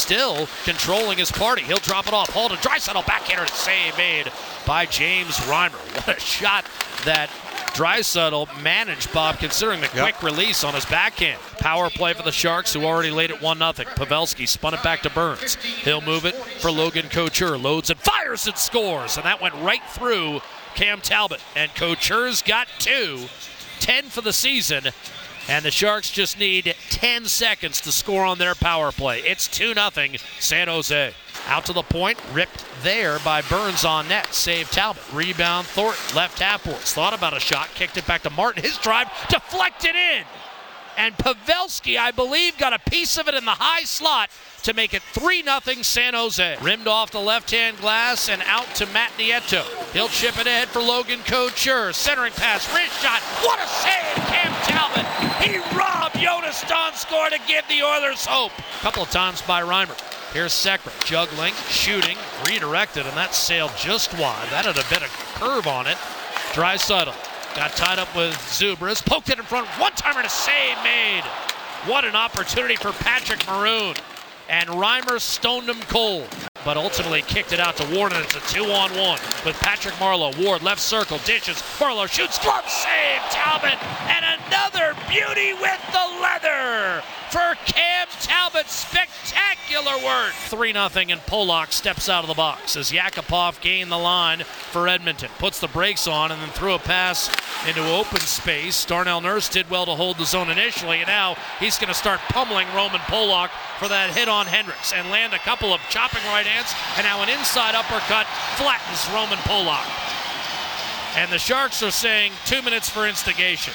still controlling his party. He'll drop it off. Hold a Draisaitl backhander save made by James Reimer. What a shot that Draisaitl managed, Bob, considering the quick release on his backhand. Power play for the Sharks, who already laid it 1 0. Pavelski spun it back to Burns. He'll move it for Logan Couture. Loads and fires and scores. And that went right through Cam Talbot. And Couture's got two, 10 for the season. And the Sharks just need 10 seconds to score on their power play. It's 2 0 San Jose. Out to the point, ripped there by Burns on net. Save Talbot. Rebound Thornton, left half. Thought about a shot, kicked it back to Martin. His drive deflected in. And Pavelski, I believe, got a piece of it in the high slot to make it 3 0 San Jose. Rimmed off the left hand glass and out to Matt Nieto. He'll chip it ahead for Logan Couture. Centering pass, wrist shot. What a save, Cam Talbot. He robbed Donskoi to give the Oilers hope. A couple of times by Reimer. Here's Sekera juggling, shooting, redirected, and that sailed just wide. That had a bit of curve on it. Draisaitl got tied up with Zubrus, poked it in front, one timer a save made. What an opportunity for Patrick Maroon. And Reimer stoned him cold, but ultimately kicked it out to Ward, and it's a two on one with Patrick Marleau. Ward left circle, dishes. Marleau shoots, glove save, Talbot, and another beauty with the leather for Cam Talbot. Spectacular work. 3 0, and Polak steps out of the box as Yakupov gained the line for Edmonton. Puts the brakes on and then threw a pass into open space. Darnell Nurse did well to hold the zone initially, and now he's going to start pummeling Roman Polak for that hit on Hendricks and land a couple of chopping right hands, and now an inside uppercut flattens Roman Polak. And the Sharks are saying two minutes for instigation.